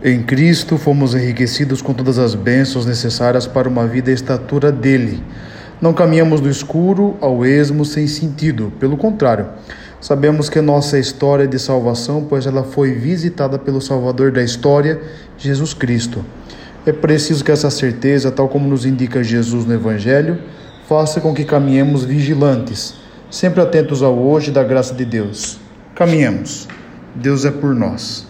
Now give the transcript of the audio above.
Em Cristo fomos enriquecidos com todas as bênçãos necessárias para uma vida à estatura dele. Não caminhamos do escuro ao esmo sem sentido, pelo contrário, sabemos que nossa história é de salvação, pois ela foi visitada pelo Salvador da história, Jesus Cristo. É preciso que essa certeza, tal como nos indica Jesus no Evangelho, faça com que caminhemos vigilantes, sempre atentos ao hoje da graça de Deus. Caminhemos. Deus é por nós.